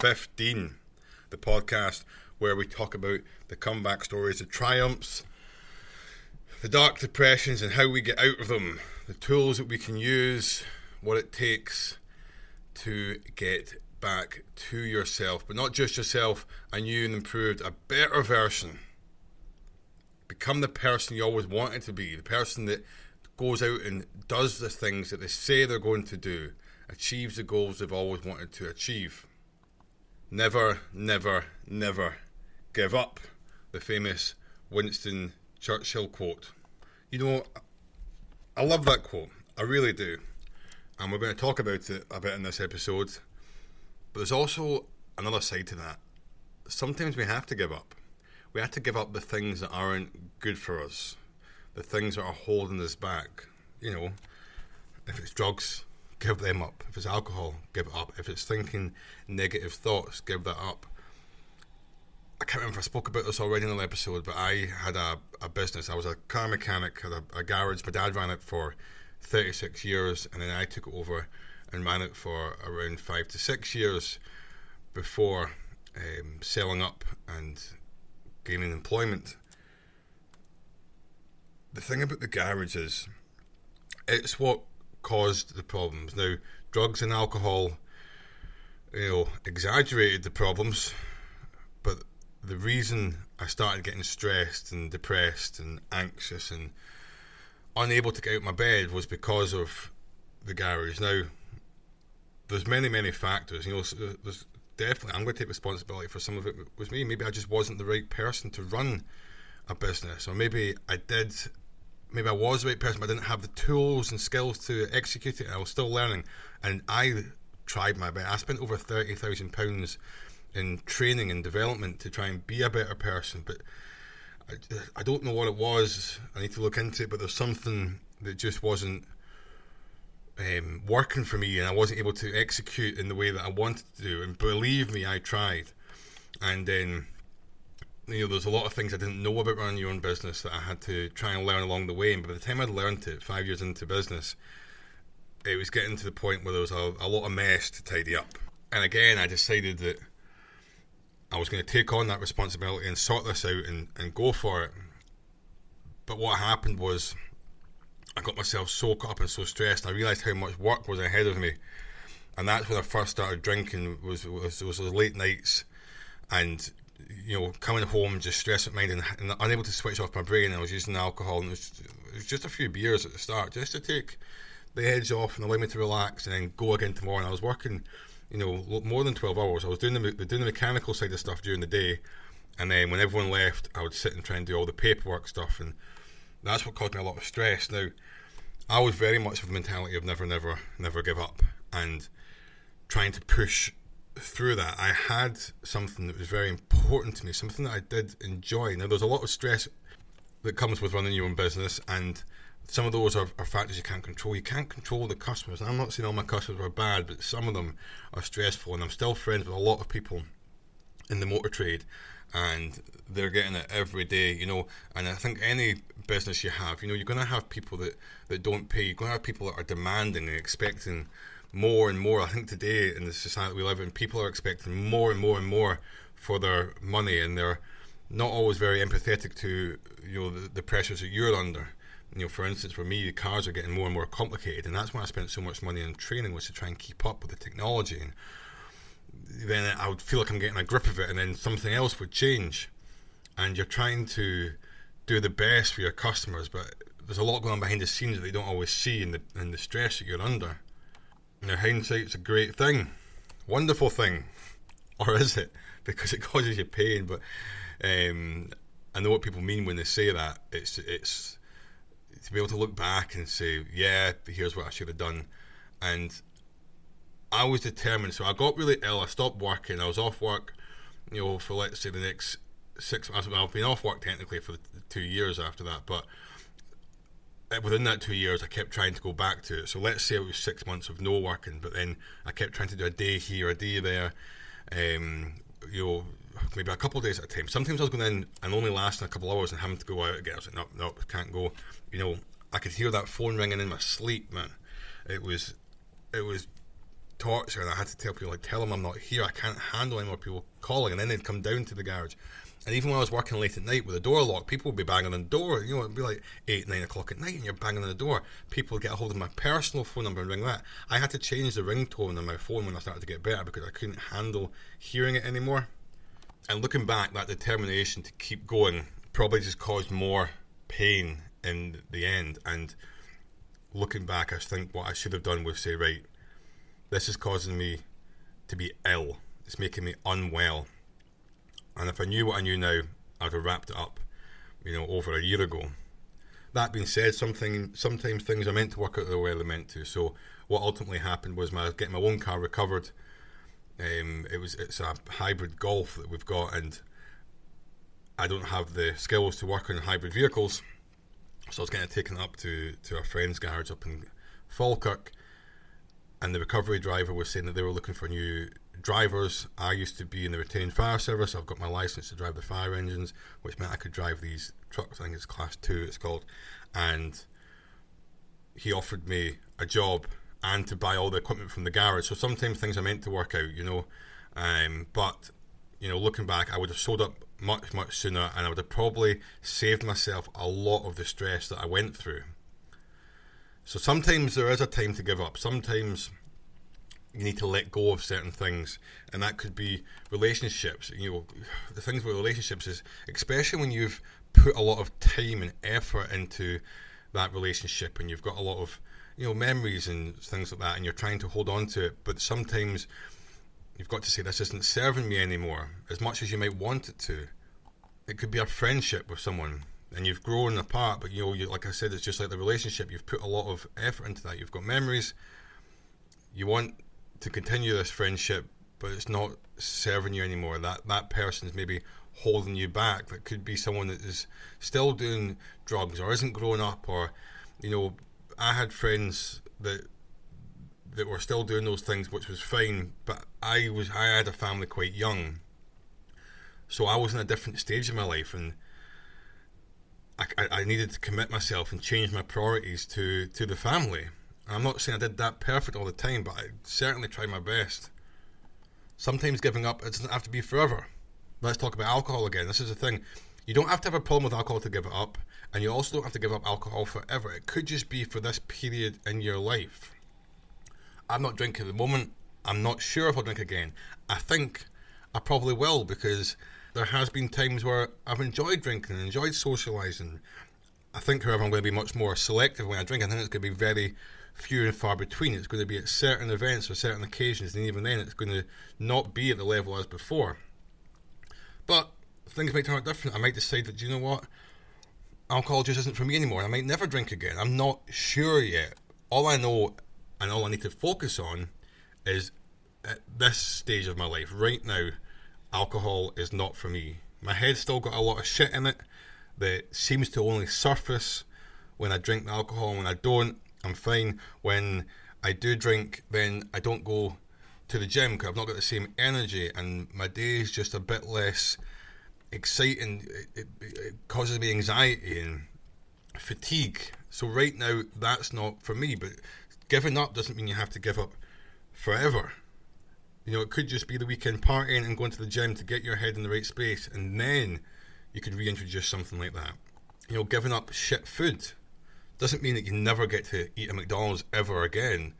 15. The podcast where we talk about the comeback stories, the triumphs, the dark depressions, and how we get out of them, the tools that we can use, what it takes to get back to yourself, but not just yourself, a new and improved, a better version. Become the person you always wanted to be, the person that goes out and does the things that they say they're going to do, achieves the goals they've always wanted to achieve. Never, never, never give up. The famous Winston Churchill quote. You know, I love that quote. I really do. And we're going to talk about it a bit in this episode. But there's also another side to that. Sometimes we have to give up. We have to give up the things that aren't good for us the things that are holding us back. You know, if it's drugs, give them up. If it's alcohol, give it up. If it's thinking negative thoughts, give that up. I can't remember if I spoke about this already in an episode, but I had a, a business. I was a car mechanic, had a, a garage. My dad ran it for 36 years, and then I took it over and ran it for around five to six years before um, selling up and gaining employment the thing about the garage is it's what caused the problems. Now, drugs and alcohol, you know, exaggerated the problems, but the reason I started getting stressed and depressed and anxious and unable to get out of my bed was because of the garage. Now, there's many, many factors. You know, there's definitely I'm going to take responsibility for some of it. Was me. Maybe I just wasn't the right person to run a business, or maybe I did maybe I was the right person, but I didn't have the tools and skills to execute it. I was still learning, and I tried my best. I spent over thirty thousand pounds in training and development to try and be a better person, but I, I don't know what it was. I need to look into it, but there's something that just wasn't um, working for me, and I wasn't able to execute in the way that I wanted to do. And believe me, I tried, and then you know, there's a lot of things I didn't know about running your own business that I had to try and learn along the way. And by the time I'd learned it, five years into business, it was getting to the point where there was a, a lot of mess to tidy up. And again, I decided that I was going to take on that responsibility and sort this out and, and go for it. But what happened was I got myself so caught up and so stressed. I realised how much work was ahead of me. And that's when I first started drinking was was, was those late nights and you know, coming home just stressed at mind and, and, unable to switch off my brain. I was using alcohol, and it was, it was, just a few beers at the start, just to take the edge off and allow me to relax, and then go again tomorrow. And I was working, you know, more than twelve hours. I was doing the doing the mechanical side of stuff during the day, and then when everyone left, I would sit and try and do all the paperwork stuff, and that's what caused me a lot of stress. Now, I was very much of the mentality of never, never, never give up, and trying to push through that, I had something that was very important to me, something that I did enjoy. Now, there's a lot of stress that comes with running your own business, and some of those are, are, factors you can't control. You can't control the customers. I'm not saying all my customers are bad, but some of them are stressful, and I'm still friends with a lot of people in the motor trade, and they're getting it every day, you know. And I think any business you have, you know, you're going to have people that, that don't pay. You're going to have people that are demanding and expecting more and more. I think today in the society we live in, people are expecting more and more and more for their money, and they're not always very empathetic to you know the, the pressures that you're under. You know, for instance, for me, the cars are getting more and more complicated, and that's why I spent so much money on training was to try and keep up with the technology. And then I would feel like I'm getting a grip of it, and then something else would change, and you're trying to do the best for your customers, but there's a lot going on behind the scenes that they don't always see, in the in the stress that you're under. Now, hindsight's a great thing, wonderful thing, or is it? Because it causes you pain. But um, I know what people mean when they say that. It's it's to be able to look back and say, yeah, here's what I should have done, and I was determined. So I got really ill. I stopped working. I was off work, you know, for let's say the next six months. I've been off work technically for two years after that, but within that two years, I kept trying to go back to it. So let's say it was six months of no working, but then I kept trying to do a day here, a day there, um, you know, maybe a couple of days at a time. Sometimes I was going in and only lasting a couple of hours and having to go out again. I was like, no, no, can't go. You know, I could hear that phone ringing in my sleep, man. It was, it was torture, and I had to tell people like, tell them I'm not here. I can't handle any more people calling, and then they'd come down to the garage. And even when I was working late at night with the door locked, people would be banging on the door. You know, it'd be like eight, nine o'clock at night, and you're banging on the door. People would get a hold of my personal phone number and ring that. I had to change the ringtone on my phone when I started to get better because I couldn't handle hearing it anymore. And looking back, that determination to keep going probably just caused more pain in the end. And looking back, I think what I should have done was say, right, this is causing me to be ill. It's making me unwell. And if I knew what I knew now, I'd have wrapped it up, you know, over a year ago. That being said, something sometimes things are meant to work out the way they're meant to. So what ultimately happened was my getting my own car recovered. Um, it was it's a hybrid Golf that we've got, and I don't have the skills to work on hybrid vehicles, so I was getting taken up to to a friend's garage up in Falkirk, and the recovery driver was saying that they were looking for a new drivers. I used to be in the retained fire service. I've got my license to drive the fire engines, which meant I could drive these trucks. I think it's class two, it's called. And he offered me a job and to buy all the equipment from the garage. So sometimes things are meant to work out, you know. Um, but you know, looking back, I would have sold up much, much sooner, and I would have probably saved myself a lot of the stress that I went through. So sometimes there is a time to give up. Sometimes you need to let go of certain things, and that could be relationships. You know, the things with relationships is especially when you've put a lot of time and effort into that relationship, and you've got a lot of you know memories and things like that, and you're trying to hold on to it, but sometimes you've got to say this isn't serving me anymore as much as you might want it to. It could be a friendship with someone and you've grown apart, but you know, you, like I said, it's just like the relationship. You've put a lot of effort into that. You've got memories. You want to continue this friendship, but it's not serving you anymore. That that person's maybe holding you back. That could be someone that is still doing drugs or isn't growing up, or you know, I had friends that that were still doing those things, which was fine. But I was I had a family quite young, so I was in a different stage of my life, and I, I needed to commit myself and change my priorities to to the family. I'm not saying I did that perfect all the time, but I certainly tried my best. Sometimes giving up it doesn't have to be forever. Let's talk about alcohol again. This is the thing. You don't have to have a problem with alcohol to give it up, and you also don't have to give up alcohol forever. It could just be for this period in your life. I'm not drinking at the moment. I'm not sure if I'll drink again. I think I probably will because there has been times where I've enjoyed drinking enjoyed socialising. I think, however, I'm going to be much more selective when I drink. I think it's going to be very few and far between. It's going to be at certain events or certain occasions, and even then, it's going to not be at the level as before. But things might turn out different. I might decide that, you know what? Alcohol just isn't for me anymore. I might never drink again. I'm not sure yet. All I know and all I need to focus on is at this stage of my life, right now, alcohol is not for me. My head's still got a lot of shit in it that seems to only surface when I drink alcohol. When I don't, I'm fine. When I do drink, then I don't go to the gym because I've not got the same energy, and my day is just a bit less exciting. It, it, it causes me anxiety and fatigue. So right now, that's not for me. But giving up doesn't mean you have to give up forever. You know, it could just be the weekend partying and going to the gym to get your head in the right space, and then you could reintroduce something like that. You know, giving up shit food doesn't mean that you never get to eat a McDonald's ever again.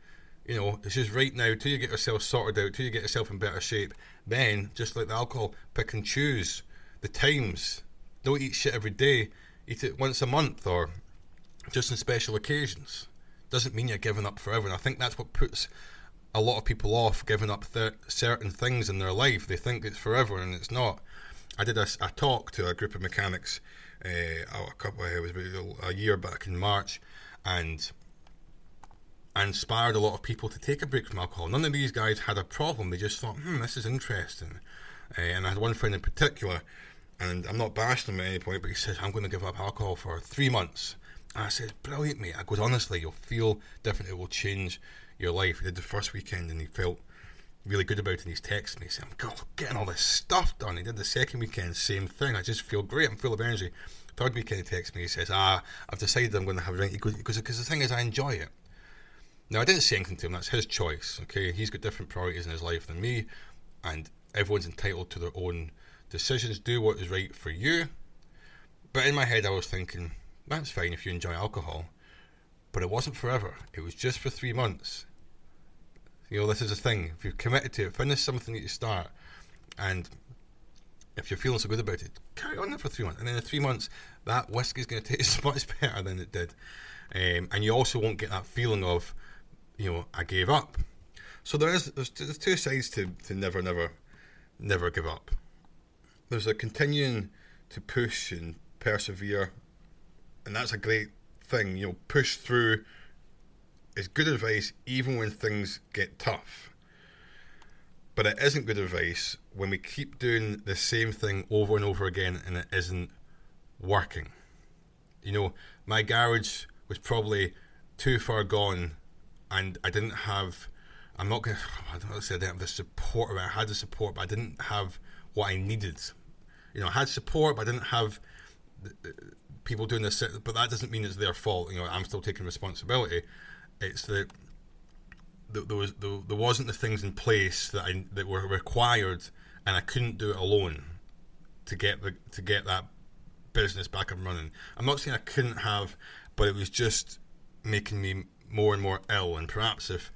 You know, it's just right now, till you get yourself sorted out, till you get yourself in better shape, then, just like the alcohol, pick and choose the times. Don't eat shit every day. Eat it once a month or just on special occasions. Doesn't mean you're giving up forever. And I think that's what puts a lot of people off giving up th- certain things in their life. They think it's forever and it's not. I did a, a talk to a group of mechanics uh, a couple. It was a year back in March, and inspired a lot of people to take a break from alcohol. None of these guys had a problem. They just thought, hmm, this is interesting. Uh, and I had one friend in particular, and I'm not bashing him at any point, but he says, I'm going to give up alcohol for three months. And I said, brilliant, mate. I goes, honestly, you'll feel different. It will change your life. He did the first weekend and he felt really good about. And he's me saying, God, getting all this stuff done. He did the second weekend, same thing. I just feel great. I'm full of energy. Third weekend, he texts me. He says, Ah, I've decided I'm going to have a drink. Because the thing is, I enjoy it. Now, I didn't say anything to him. That's his choice. Okay, he's got different priorities in his life than me, and everyone's entitled to their own decisions. Do what is right for you. But in my head, I was thinking, that's fine if you enjoy alcohol, but it wasn't forever. It was just for three months. You know, this is a thing. If you're committed to it, finish something that you start, and if you're feeling so good about it, carry on there for three months. And then in three months, that whiskey's going to taste much better than it did. Um, and you also won't get that feeling of, you know, I gave up. So there is there's, there's two sides to, to never, never, never give up. There's a continuing to push and persevere, and that's a great thing. You know, push through is good advice even when things get tough. But it isn't good advice when we keep doing the same thing over and over again and it isn't working. You know, my garage was probably too far gone and I didn't have I'm not gonna. I don't want to say I didn't have the support. I had the support, but I didn't have what I needed. You know, I had support, but I didn't have people doing this. But that doesn't mean it's their fault. You know, I'm still taking responsibility. It's that there was there wasn't the things in place that I that were required, and I couldn't do it alone to get the to get that business back up and running. I'm not saying I couldn't have, but it was just making me more and more ill. And perhaps if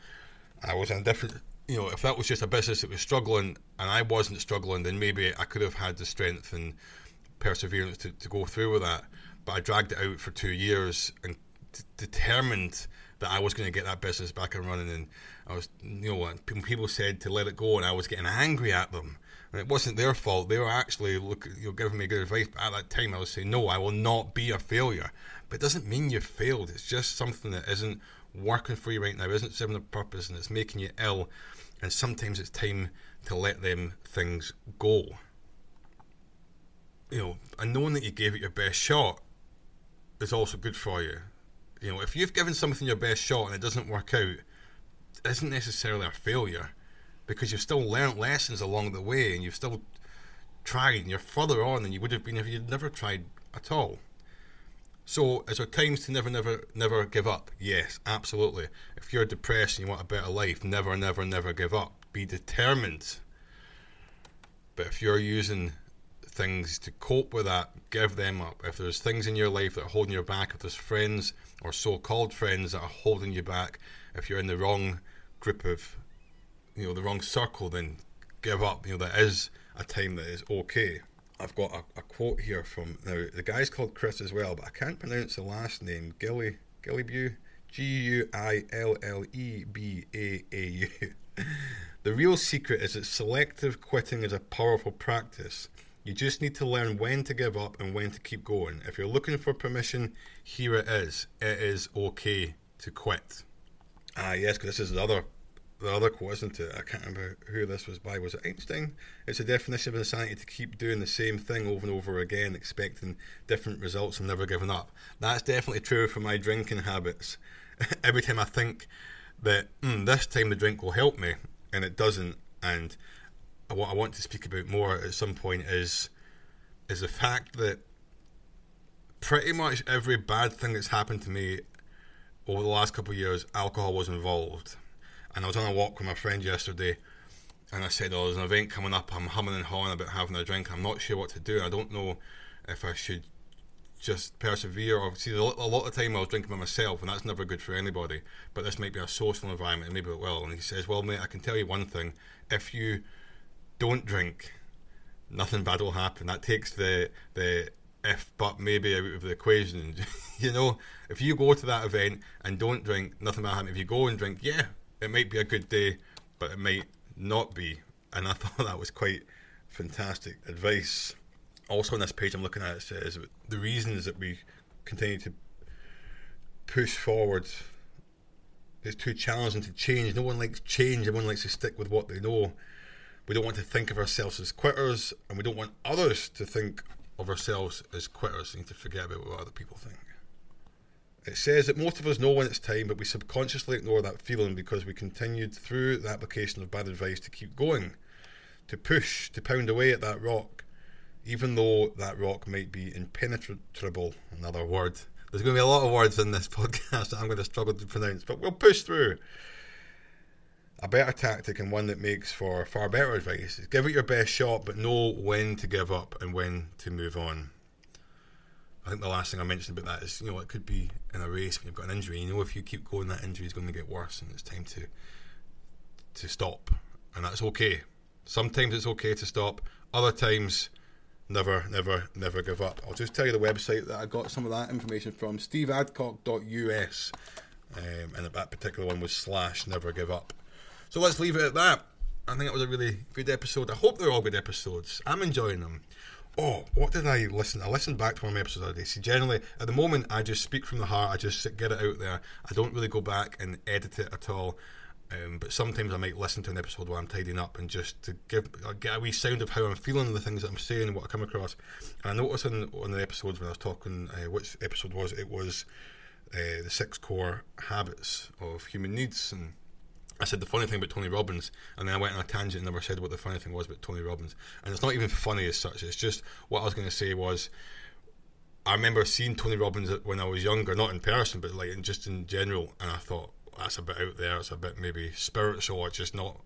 I was in a different, you know, if that was just a business that was struggling and I wasn't struggling, then maybe I could have had the strength and perseverance to, to go through with that. But I dragged it out for two years and t- determined that I was going to get that business back and running. And I was, you know, when people said to let it go, and I was getting angry at them. And it wasn't their fault. They were actually look, you know, giving me good advice. But at that time, I was saying, no, I will not be a failure. But it doesn't mean you failed. It's just something that isn't working for you right now isn't serving a purpose and it's making you ill, and sometimes it's time to let them things go. You know, and knowing that you gave it your best shot is also good for you. You know, if you've given something your best shot and it doesn't work out, it isn't necessarily a failure because you've still learned lessons along the way and you've still tried and you're further on than you would have been if you'd never tried at all. So, is there times to never, never, never give up? Yes, absolutely. If you're depressed and you want a better life, never, never, never give up. Be determined. But if you're using things to cope with that, give them up. If there's things in your life that are holding you back, if there's friends or so called friends that are holding you back, if you're in the wrong group of, you know, the wrong circle, then give up. You know, there is a time that is okay. I've got a, a, quote here from now the guy's called Chris as well, but I can't pronounce the last name. Gilly Gillibew, G U I L L E B A A U. The real secret is that selective quitting is a powerful practice. You just need to learn when to give up and when to keep going. If you're looking for permission, here it is. It is okay to quit. Ah, yes, because this is the other the other quote, isn't it? I can't remember who this was by. Was it Einstein? It's a definition of insanity to keep doing the same thing over and over again, expecting different results and never giving up. That's definitely true for my drinking habits. Every time I think that mm, this time the drink will help me, and it doesn't, and what I want to speak about more at some point is is the fact that pretty much every bad thing that's happened to me over the last couple of years, alcohol was involved and I was on a walk with my friend yesterday, and I said, "Oh, there's an event coming up. I'm humming and hawing about having a drink. I'm not sure what to do. I don't know if I should just persevere or see. A lot of time I was drinking by myself, and that's never good for anybody. But this might be a social environment, and maybe it will." And he says, "Well, mate, I can tell you one thing. If you don't drink, nothing bad will happen. That takes the the if but maybe out of the equation. you know, if you go to that event and don't drink, nothing will happen. If you go and drink, yeah, it might be a good day, but it might not be. And I thought that was quite fantastic advice. Also, on this page I'm looking at, it says the reasons that we continue to push forward it's too challenging to change. No one likes change. Everyone likes to stick with what they know. We don't want to think of ourselves as quitters, and we don't want others to think of ourselves as quitters. We need to forget about what other people think. It says that most of us know when it's time, but we subconsciously ignore that feeling because we continued through the application of bad advice to keep going, to push, to pound away at that rock, even though that rock might be impenetrable. Another word. There's going to be a lot of words in this podcast that I'm going to struggle to pronounce, but we'll push through. A better tactic and one that makes for far better advice is give it your best shot, but know when to give up and when to move on. I think the last thing I mentioned about that is, you know, it could be in a race when you've got an injury. You know, if you keep going, that injury is going to get worse, and it's time to to stop, and that's okay. Sometimes it's okay to stop. Other times, never, never, never give up. I'll just tell you the website that I got some of that information from: steveadcock.us, um, and that particular one was slash never give up. So let's leave it at that. I think it was a really good episode. I hope they're all good episodes. I'm enjoying them. Oh, what did I listen? I listened back to one of my episodes day. See, generally, at the moment, I just speak from the heart. I just get it out there. I don't really go back and edit it at all. Um, but sometimes I might listen to an episode while I'm tidying up and just to give get a wee sound of how I'm feeling, the things that I'm saying, what I come across. And I noticed in one of the episodes when I was talking, uh, which episode was it? Was uh, the six core habits of human needs and I said the funny thing about Tony Robbins, and then I went on a tangent and never said what the funny thing was about Tony Robbins. And it's not even funny as such. It's just what I was going to say was, I remember seeing Tony Robbins when I was younger, not in person, but like in, just in general, and I thought that's a bit out there. It's a bit maybe spiritual. It's just not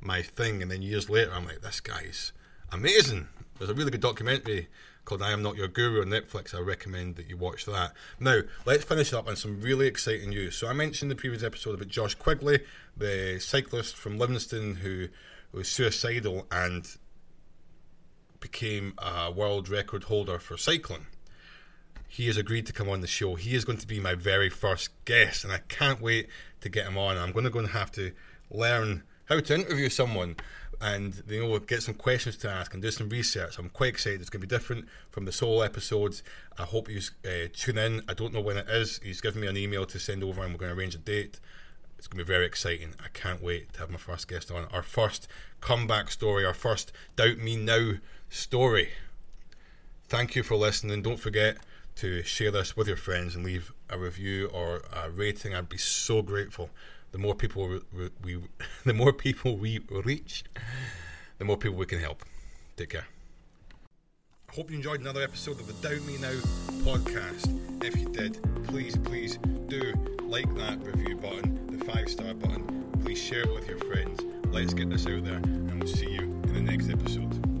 my thing. And then years later, I'm like, this guy's amazing. There's a really good documentary called I Am Not Your Guru on Netflix. I recommend that you watch that. Now, let's finish up on some really exciting news. So, I mentioned in the previous episode about Josh Quigley, the cyclist from Livingston who was suicidal and became a world record holder for cycling. He has agreed to come on the show. He is going to be my very first guest, and I can't wait to get him on. I'm going to go and have to learn how to interview someone and you know get some questions to ask and do some research. I'm quite excited. It's going to be different from the solo episodes. I hope you uh, tune in. I don't know when it is. He's given me an email to send over, and we're going to arrange a date. It's going to be very exciting. I can't wait to have my first guest on. Our first comeback story, our first Doubt Me Now story. Thank you for listening. Don't forget to share this with your friends and leave a review or a rating. I'd be so grateful the more people we, we the more people we reach, the more people we can help. Take care. I hope you enjoyed another episode of the Doubt Me Now podcast. If you did, please, please do like that review button, the five star button. Please share it with your friends. Let's get this out there, and we'll see you in the next episode.